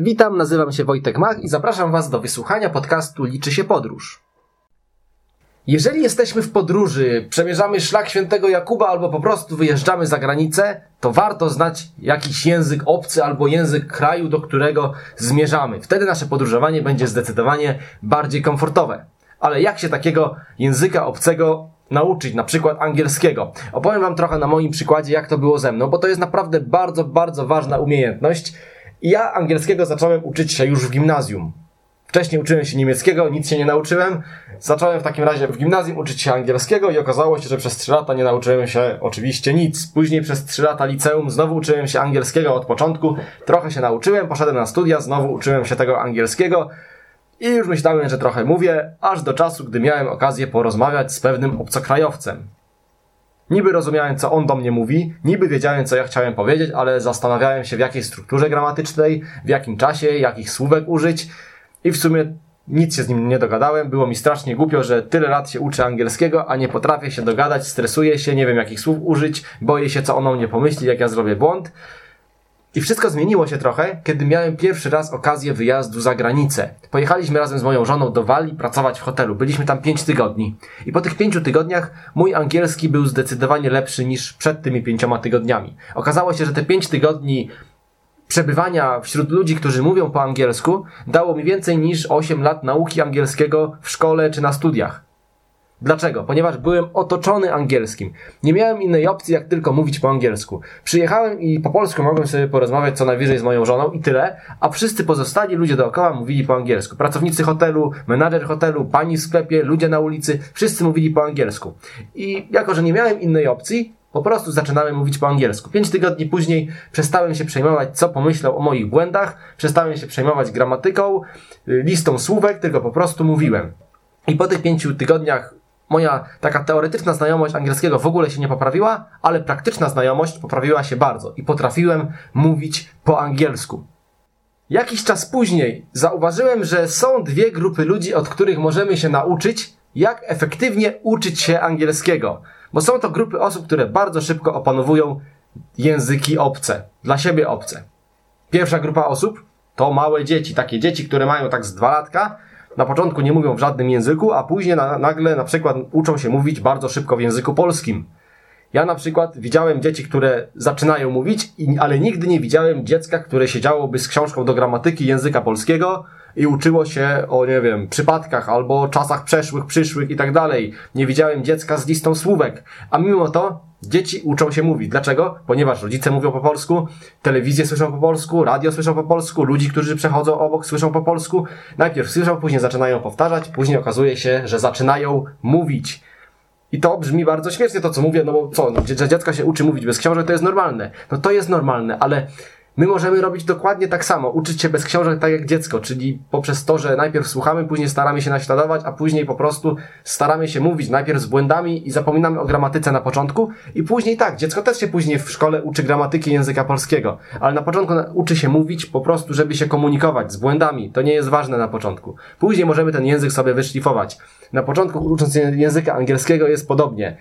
Witam, nazywam się Wojtek Mach i zapraszam Was do wysłuchania podcastu Liczy się podróż. Jeżeli jesteśmy w podróży, przemierzamy szlak świętego Jakuba albo po prostu wyjeżdżamy za granicę, to warto znać jakiś język obcy albo język kraju, do którego zmierzamy. Wtedy nasze podróżowanie będzie zdecydowanie bardziej komfortowe. Ale jak się takiego języka obcego nauczyć, na przykład angielskiego? Opowiem Wam trochę na moim przykładzie, jak to było ze mną, bo to jest naprawdę bardzo, bardzo ważna umiejętność. I ja angielskiego zacząłem uczyć się już w gimnazjum. Wcześniej uczyłem się niemieckiego, nic się nie nauczyłem. Zacząłem w takim razie w gimnazjum uczyć się angielskiego i okazało się, że przez 3 lata nie nauczyłem się oczywiście nic. Później przez 3 lata liceum znowu uczyłem się angielskiego od początku. Trochę się nauczyłem, poszedłem na studia, znowu uczyłem się tego angielskiego. I już myślałem, że trochę mówię, aż do czasu, gdy miałem okazję porozmawiać z pewnym obcokrajowcem. Niby rozumiałem, co on do mnie mówi, niby wiedziałem, co ja chciałem powiedzieć, ale zastanawiałem się, w jakiej strukturze gramatycznej, w jakim czasie, jakich słówek użyć. I w sumie nic się z nim nie dogadałem. Było mi strasznie głupio, że tyle lat się uczę angielskiego, a nie potrafię się dogadać, stresuję się, nie wiem jakich słów użyć, boję się, co on o mnie pomyśli, jak ja zrobię błąd. I wszystko zmieniło się trochę, kiedy miałem pierwszy raz okazję wyjazdu za granicę. Pojechaliśmy razem z moją żoną do Walii pracować w hotelu. Byliśmy tam 5 tygodni. I po tych 5 tygodniach mój angielski był zdecydowanie lepszy niż przed tymi 5 tygodniami. Okazało się, że te 5 tygodni przebywania wśród ludzi, którzy mówią po angielsku, dało mi więcej niż 8 lat nauki angielskiego w szkole czy na studiach. Dlaczego? Ponieważ byłem otoczony angielskim. Nie miałem innej opcji, jak tylko mówić po angielsku. Przyjechałem i po polsku mogłem sobie porozmawiać co najwyżej z moją żoną i tyle, a wszyscy pozostali ludzie dookoła mówili po angielsku. Pracownicy hotelu, menadżer hotelu, pani w sklepie, ludzie na ulicy, wszyscy mówili po angielsku. I jako, że nie miałem innej opcji, po prostu zaczynałem mówić po angielsku. Pięć tygodni później przestałem się przejmować, co pomyślał o moich błędach, przestałem się przejmować gramatyką, y, listą słówek, tylko po prostu mówiłem. I po tych pięciu tygodniach moja taka teoretyczna znajomość angielskiego w ogóle się nie poprawiła, ale praktyczna znajomość poprawiła się bardzo i potrafiłem mówić po angielsku. Jakiś czas później zauważyłem, że są dwie grupy ludzi, od których możemy się nauczyć, jak efektywnie uczyć się angielskiego. Bo są to grupy osób, które bardzo szybko opanowują języki obce, dla siebie obce. Pierwsza grupa osób to małe dzieci, takie dzieci, które mają tak z dwa latka, na początku nie mówią w żadnym języku, a później na, nagle na przykład uczą się mówić bardzo szybko w języku polskim. Ja na przykład widziałem dzieci, które zaczynają mówić, ale nigdy nie widziałem dziecka, które siedziałoby z książką do gramatyki języka polskiego i uczyło się o, nie wiem, przypadkach albo czasach przeszłych, przyszłych i tak dalej. Nie widziałem dziecka z listą słówek. A mimo to dzieci uczą się mówić. Dlaczego? Ponieważ rodzice mówią po polsku, telewizję słyszą po polsku, radio słyszą po polsku, ludzi, którzy przechodzą obok słyszą po polsku. Najpierw słyszą, później zaczynają powtarzać, później okazuje się, że zaczynają mówić. I to brzmi bardzo śmiesznie to, co mówię, no bo co, że dziecko się uczy mówić bez książek, to jest normalne. No to jest normalne, ale My możemy robić dokładnie tak samo, uczyć się bez książek tak jak dziecko, czyli poprzez to, że najpierw słuchamy, później staramy się naśladować, a później po prostu staramy się mówić najpierw z błędami i zapominamy o gramatyce na początku i później tak, dziecko też się później w szkole uczy gramatyki języka polskiego, ale na początku uczy się mówić po prostu, żeby się komunikować z błędami. To nie jest ważne na początku. Później możemy ten język sobie wyszlifować. Na początku ucząc języka angielskiego jest podobnie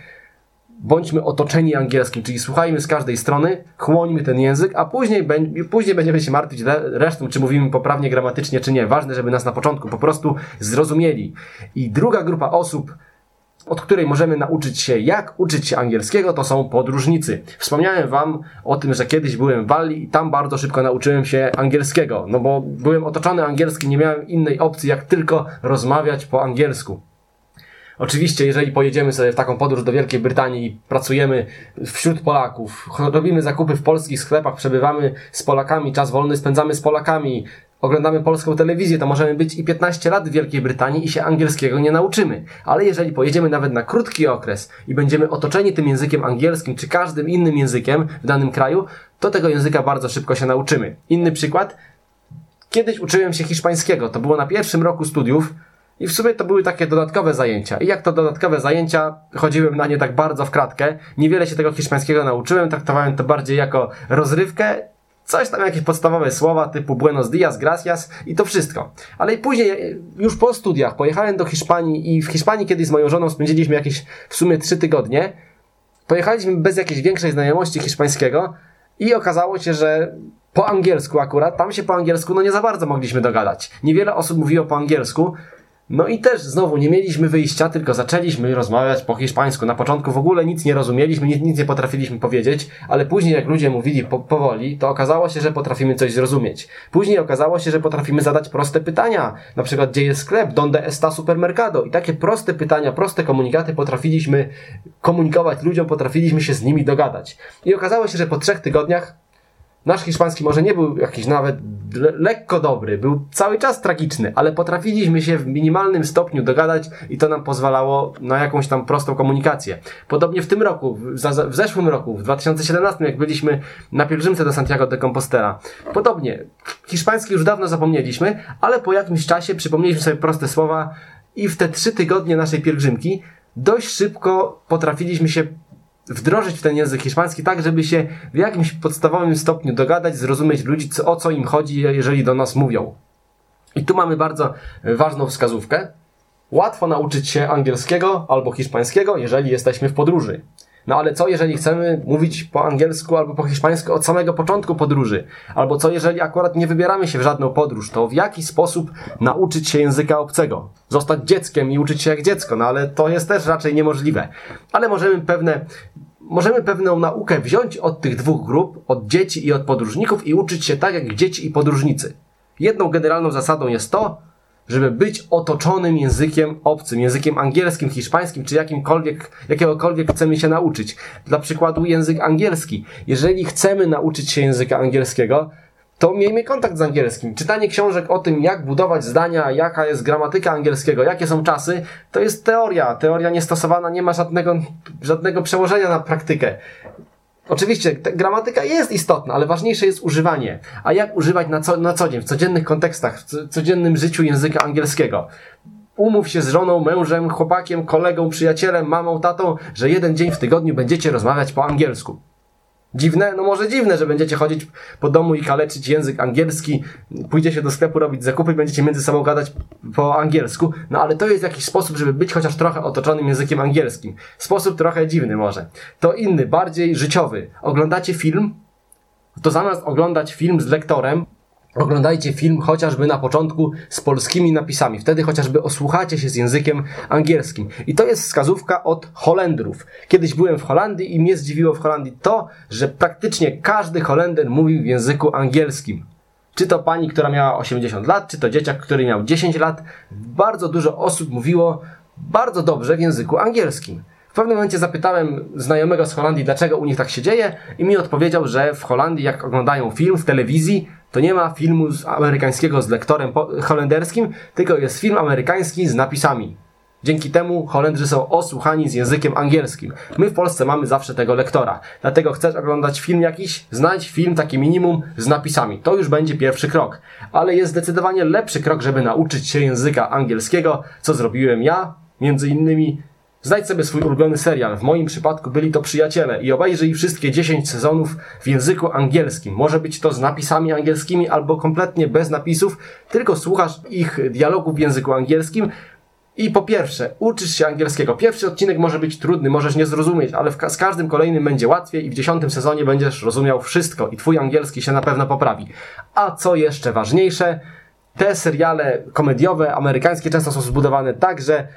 bądźmy otoczeni angielskim, czyli słuchajmy z każdej strony, chłońmy ten język, a później, później będziemy się martwić resztą, czy mówimy poprawnie gramatycznie, czy nie. Ważne, żeby nas na początku po prostu zrozumieli. I druga grupa osób, od której możemy nauczyć się, jak uczyć się angielskiego, to są podróżnicy. Wspomniałem Wam o tym, że kiedyś byłem w Walii i tam bardzo szybko nauczyłem się angielskiego, no bo byłem otoczony angielskim, nie miałem innej opcji, jak tylko rozmawiać po angielsku. Oczywiście, jeżeli pojedziemy sobie w taką podróż do Wielkiej Brytanii i pracujemy wśród Polaków, robimy zakupy w polskich sklepach, przebywamy z Polakami, czas wolny spędzamy z Polakami, oglądamy polską telewizję, to możemy być i 15 lat w Wielkiej Brytanii i się angielskiego nie nauczymy. Ale jeżeli pojedziemy nawet na krótki okres i będziemy otoczeni tym językiem angielskim czy każdym innym językiem w danym kraju, to tego języka bardzo szybko się nauczymy. Inny przykład. Kiedyś uczyłem się hiszpańskiego. To było na pierwszym roku studiów. I w sumie to były takie dodatkowe zajęcia. I jak to dodatkowe zajęcia, chodziłem na nie tak bardzo w kratkę. Niewiele się tego hiszpańskiego nauczyłem, traktowałem to bardziej jako rozrywkę. Coś tam, jakieś podstawowe słowa typu buenos dias, gracias i to wszystko. Ale i później, już po studiach, pojechałem do Hiszpanii i w Hiszpanii kiedyś z moją żoną spędziliśmy jakieś w sumie trzy tygodnie. Pojechaliśmy bez jakiejś większej znajomości hiszpańskiego i okazało się, że po angielsku akurat, tam się po angielsku no nie za bardzo mogliśmy dogadać. Niewiele osób mówiło po angielsku, no i też znowu nie mieliśmy wyjścia, tylko zaczęliśmy rozmawiać po hiszpańsku. Na początku w ogóle nic nie rozumieliśmy, nic, nic nie potrafiliśmy powiedzieć, ale później jak ludzie mówili po, powoli, to okazało się, że potrafimy coś zrozumieć. Później okazało się, że potrafimy zadać proste pytania, na przykład gdzie jest sklep, donde está supermercado i takie proste pytania, proste komunikaty potrafiliśmy komunikować ludziom, potrafiliśmy się z nimi dogadać. I okazało się, że po trzech tygodniach Nasz hiszpański może nie był jakiś nawet le lekko dobry, był cały czas tragiczny, ale potrafiliśmy się w minimalnym stopniu dogadać i to nam pozwalało na jakąś tam prostą komunikację. Podobnie w tym roku, w, w zeszłym roku, w 2017, jak byliśmy na pielgrzymce do Santiago de Compostela. Podobnie, hiszpański już dawno zapomnieliśmy, ale po jakimś czasie przypomnieliśmy sobie proste słowa i w te trzy tygodnie naszej pielgrzymki dość szybko potrafiliśmy się wdrożyć w ten język hiszpański tak, żeby się w jakimś podstawowym stopniu dogadać, zrozumieć ludzi, co, o co im chodzi, jeżeli do nas mówią. I tu mamy bardzo ważną wskazówkę. Łatwo nauczyć się angielskiego albo hiszpańskiego, jeżeli jesteśmy w podróży. No ale co jeżeli chcemy mówić po angielsku albo po hiszpańsku od samego początku podróży? Albo co jeżeli akurat nie wybieramy się w żadną podróż? To w jaki sposób nauczyć się języka obcego? Zostać dzieckiem i uczyć się jak dziecko? No ale to jest też raczej niemożliwe. Ale możemy pewne możemy pewną naukę wziąć od tych dwóch grup, od dzieci i od podróżników i uczyć się tak jak dzieci i podróżnicy. Jedną generalną zasadą jest to, żeby być otoczonym językiem obcym, językiem angielskim, hiszpańskim, czy jakimkolwiek, jakiegokolwiek chcemy się nauczyć. Dla przykładu język angielski. Jeżeli chcemy nauczyć się języka angielskiego, to miejmy kontakt z angielskim. Czytanie książek o tym, jak budować zdania, jaka jest gramatyka angielskiego, jakie są czasy, to jest teoria. Teoria niestosowana nie ma żadnego, żadnego przełożenia na praktykę. Oczywiście gramatyka jest istotna, ale ważniejsze jest używanie. A jak używać na co, na co dzień, w codziennych kontekstach, w codziennym życiu języka angielskiego? Umów się z żoną, mężem, chłopakiem, kolegą, przyjacielem, mamą, tatą, że jeden dzień w tygodniu będziecie rozmawiać po angielsku. Dziwne? No może dziwne, że będziecie chodzić po domu i kaleczyć język angielski, pójdziecie do sklepu robić zakupy i będziecie między sobą gadać po angielsku, no ale to jest jakiś sposób, żeby być chociaż trochę otoczonym językiem angielskim. Sposób trochę dziwny może. To inny, bardziej życiowy. Oglądacie film, to zamiast oglądać film z lektorem, Oglądajcie film chociażby na początku z polskimi napisami. Wtedy chociażby osłuchacie się z językiem angielskim. I to jest wskazówka od Holendrów. Kiedyś byłem w Holandii i mnie zdziwiło w Holandii to, że praktycznie każdy Holender mówił w języku angielskim. Czy to pani, która miała 80 lat, czy to dzieciak, który miał 10 lat. Bardzo dużo osób mówiło bardzo dobrze w języku angielskim. W pewnym momencie zapytałem znajomego z Holandii, dlaczego u nich tak się dzieje, i mi odpowiedział, że w Holandii, jak oglądają film w telewizji, to nie ma filmu z amerykańskiego z lektorem holenderskim, tylko jest film amerykański z napisami. Dzięki temu Holendrzy są osłuchani z językiem angielskim. My w Polsce mamy zawsze tego lektora. Dlatego chcesz oglądać film jakiś? Znajdź film taki minimum z napisami. To już będzie pierwszy krok. Ale jest zdecydowanie lepszy krok, żeby nauczyć się języka angielskiego, co zrobiłem ja, między innymi Znajdź sobie swój ulubiony serial. W moim przypadku byli to przyjaciele i obejrzyj wszystkie 10 sezonów w języku angielskim. Może być to z napisami angielskimi albo kompletnie bez napisów, tylko słuchasz ich dialogów w języku angielskim. I po pierwsze, uczysz się angielskiego. Pierwszy odcinek może być trudny, możesz nie zrozumieć, ale z każdym kolejnym będzie łatwiej i w dziesiątym sezonie będziesz rozumiał wszystko i twój angielski się na pewno poprawi. A co jeszcze ważniejsze, te seriale komediowe, amerykańskie często są zbudowane tak, że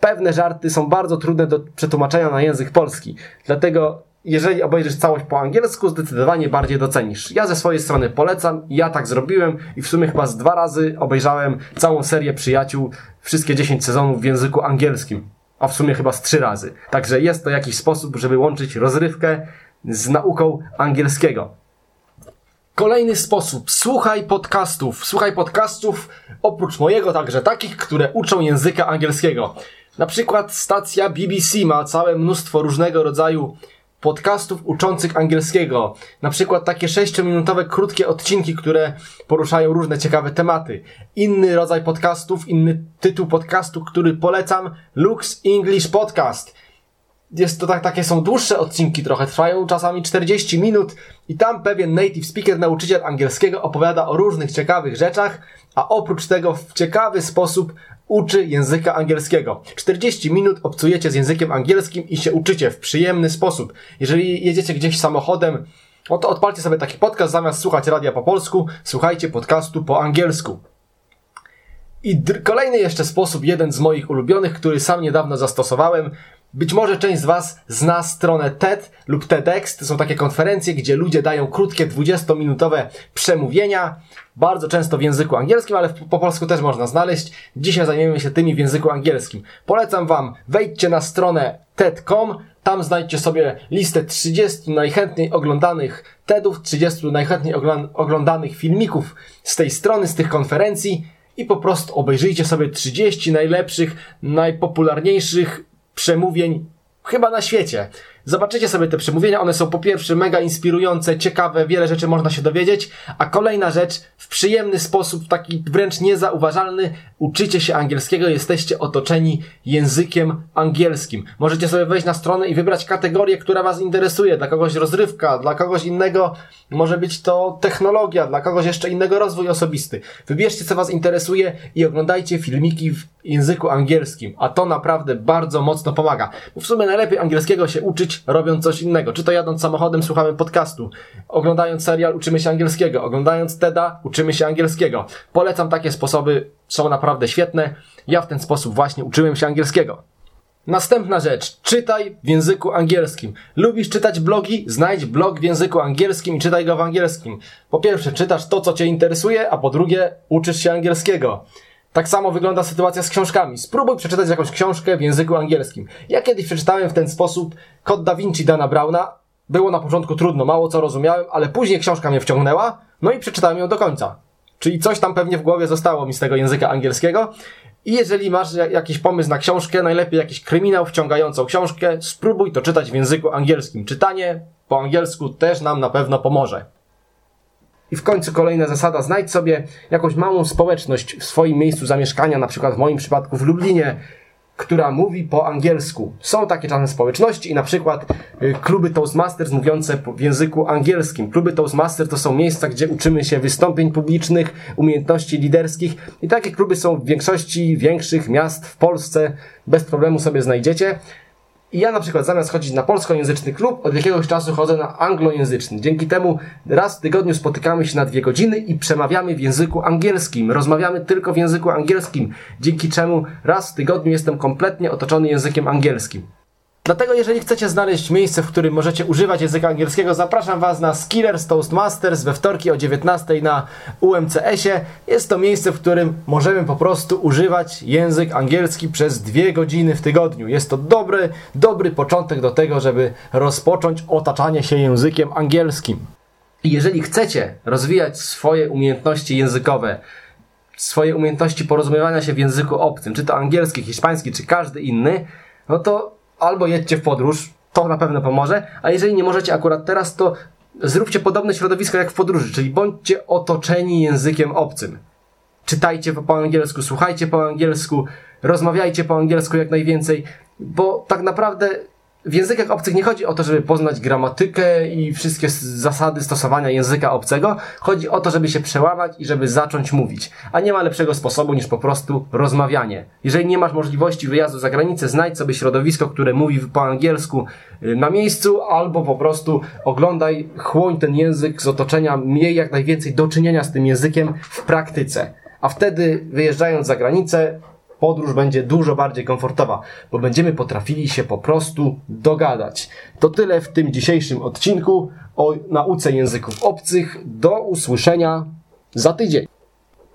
pewne żarty są bardzo trudne do przetłumaczenia na język polski. Dlatego jeżeli obejrzysz całość po angielsku, zdecydowanie bardziej docenisz. Ja ze swojej strony polecam, ja tak zrobiłem i w sumie chyba z dwa razy obejrzałem całą serię Przyjaciół, wszystkie 10 sezonów w języku angielskim. A w sumie chyba z trzy razy. Także jest to jakiś sposób, żeby łączyć rozrywkę z nauką angielskiego. Kolejny sposób. Słuchaj podcastów. Słuchaj podcastów oprócz mojego także takich, które uczą języka angielskiego. Na przykład stacja BBC ma całe mnóstwo różnego rodzaju podcastów uczących angielskiego. Na przykład takie 6-minutowe krótkie odcinki, które poruszają różne ciekawe tematy. Inny rodzaj podcastów, inny tytuł podcastu, który polecam, Lux English Podcast. Jest to tak, takie są dłuższe odcinki trochę, trwają czasami 40 minut i tam pewien native speaker, nauczyciel angielskiego opowiada o różnych ciekawych rzeczach, a oprócz tego w ciekawy sposób uczy języka angielskiego. 40 minut obcujecie z językiem angielskim i się uczycie w przyjemny sposób. Jeżeli jedziecie gdzieś samochodem, Oto odpalcie sobie taki podcast, zamiast słuchać radia po polsku, słuchajcie podcastu po angielsku. I kolejny jeszcze sposób, jeden z moich ulubionych, który sam niedawno zastosowałem. Być może część z Was zna stronę TED lub TEDx. To są takie konferencje, gdzie ludzie dają krótkie, 20-minutowe przemówienia, bardzo często w języku angielskim, ale po polsku też można znaleźć. Dzisiaj zajmiemy się tymi w języku angielskim. Polecam Wam, wejdźcie na stronę TED.com, tam znajdźcie sobie listę 30 najchętniej oglądanych TEDów, 30 najchętniej oglądanych filmików z tej strony, z tych konferencji i po prostu obejrzyjcie sobie 30 najlepszych, najpopularniejszych przemówień chyba na świecie. Zobaczycie sobie te przemówienia, one są po pierwsze mega inspirujące, ciekawe, wiele rzeczy można się dowiedzieć, a kolejna rzecz, w przyjemny sposób, taki wręcz niezauważalny, uczycie się angielskiego, jesteście otoczeni językiem angielskim. Możecie sobie wejść na stronę i wybrać kategorię, która Was interesuje. Dla kogoś rozrywka, dla kogoś innego może być to technologia, dla kogoś jeszcze innego rozwój osobisty. Wybierzcie, co Was interesuje i oglądajcie filmiki w języku angielskim, a to naprawdę bardzo mocno pomaga. Bo w sumie najlepiej angielskiego się uczyć robiąc coś innego. Czy to jadąc samochodem, słuchamy podcastu, oglądając serial, uczymy się angielskiego, oglądając TEDa, uczymy się angielskiego. Polecam takie sposoby, są naprawdę świetne. Ja w ten sposób właśnie uczyłem się angielskiego. Następna rzecz. Czytaj w języku angielskim. Lubisz czytać blogi? Znajdź blog w języku angielskim i czytaj go w angielskim. Po pierwsze, czytasz to, co Cię interesuje, a po drugie, uczysz się angielskiego. Tak samo wygląda sytuacja z książkami. Spróbuj przeczytać jakąś książkę w języku angielskim. Ja kiedyś przeczytałem w ten sposób Kod Da Vinci Dana Browna. Było na początku trudno, mało co rozumiałem, ale później książka mnie wciągnęła, no i przeczytałem ją do końca. Czyli coś tam pewnie w głowie zostało mi z tego języka angielskiego. I jeżeli masz jakiś pomysł na książkę, najlepiej jakiś kryminał, wciągającą książkę, spróbuj to czytać w języku angielskim. Czytanie po angielsku też nam na pewno pomoże. I w końcu kolejna zasada, znajdź sobie jakąś małą społeczność w swoim miejscu zamieszkania, na przykład w moim przypadku w Lublinie, która mówi po angielsku. Są takie czasem społeczności i na przykład y, kluby Toastmasters mówiące w języku angielskim. Kluby Toastmasters to są miejsca, gdzie uczymy się wystąpień publicznych, umiejętności liderskich i takie kluby są w większości większych miast w Polsce. Bez problemu sobie znajdziecie. I ja na przykład zamiast chodzić na polskojęzyczny klub, od jakiegoś czasu chodzę na anglojęzyczny. Dzięki temu raz w tygodniu spotykamy się na dwie godziny i przemawiamy w języku angielskim. Rozmawiamy tylko w języku angielskim, dzięki czemu raz w tygodniu jestem kompletnie otoczony językiem angielskim. Dlatego jeżeli chcecie znaleźć miejsce, w którym możecie używać języka angielskiego, zapraszam Was na Skillers Toastmasters we wtorki o 19 na UMCS-ie. Jest to miejsce, w którym możemy po prostu używać język angielski przez dwie godziny w tygodniu. Jest to dobry, dobry początek do tego, żeby rozpocząć otaczanie się językiem angielskim. Jeżeli chcecie rozwijać swoje umiejętności językowe, swoje umiejętności porozumiewania się w języku obcym, czy to angielski, hiszpański, czy każdy inny, no to albo jedźcie w podróż, to na pewno pomoże, a jeżeli nie możecie akurat teraz, to zróbcie podobne środowisko jak w podróży, czyli bądźcie otoczeni językiem obcym. Czytajcie po angielsku, słuchajcie po angielsku, rozmawiajcie po angielsku jak najwięcej, bo tak naprawdę w językach obcych nie chodzi o to, żeby poznać gramatykę i wszystkie zasady stosowania języka obcego. Chodzi o to, żeby się przełamać i żeby zacząć mówić. A nie ma lepszego sposobu niż po prostu rozmawianie. Jeżeli nie masz możliwości wyjazdu za granicę, znajdź sobie środowisko, które mówi po angielsku y, na miejscu, albo po prostu oglądaj, chłoń ten język z otoczenia, miej jak najwięcej do czynienia z tym językiem w praktyce. A wtedy wyjeżdżając za granicę, podróż będzie dużo bardziej komfortowa, bo będziemy potrafili się po prostu dogadać. To tyle w tym dzisiejszym odcinku o nauce języków obcych. Do usłyszenia za tydzień.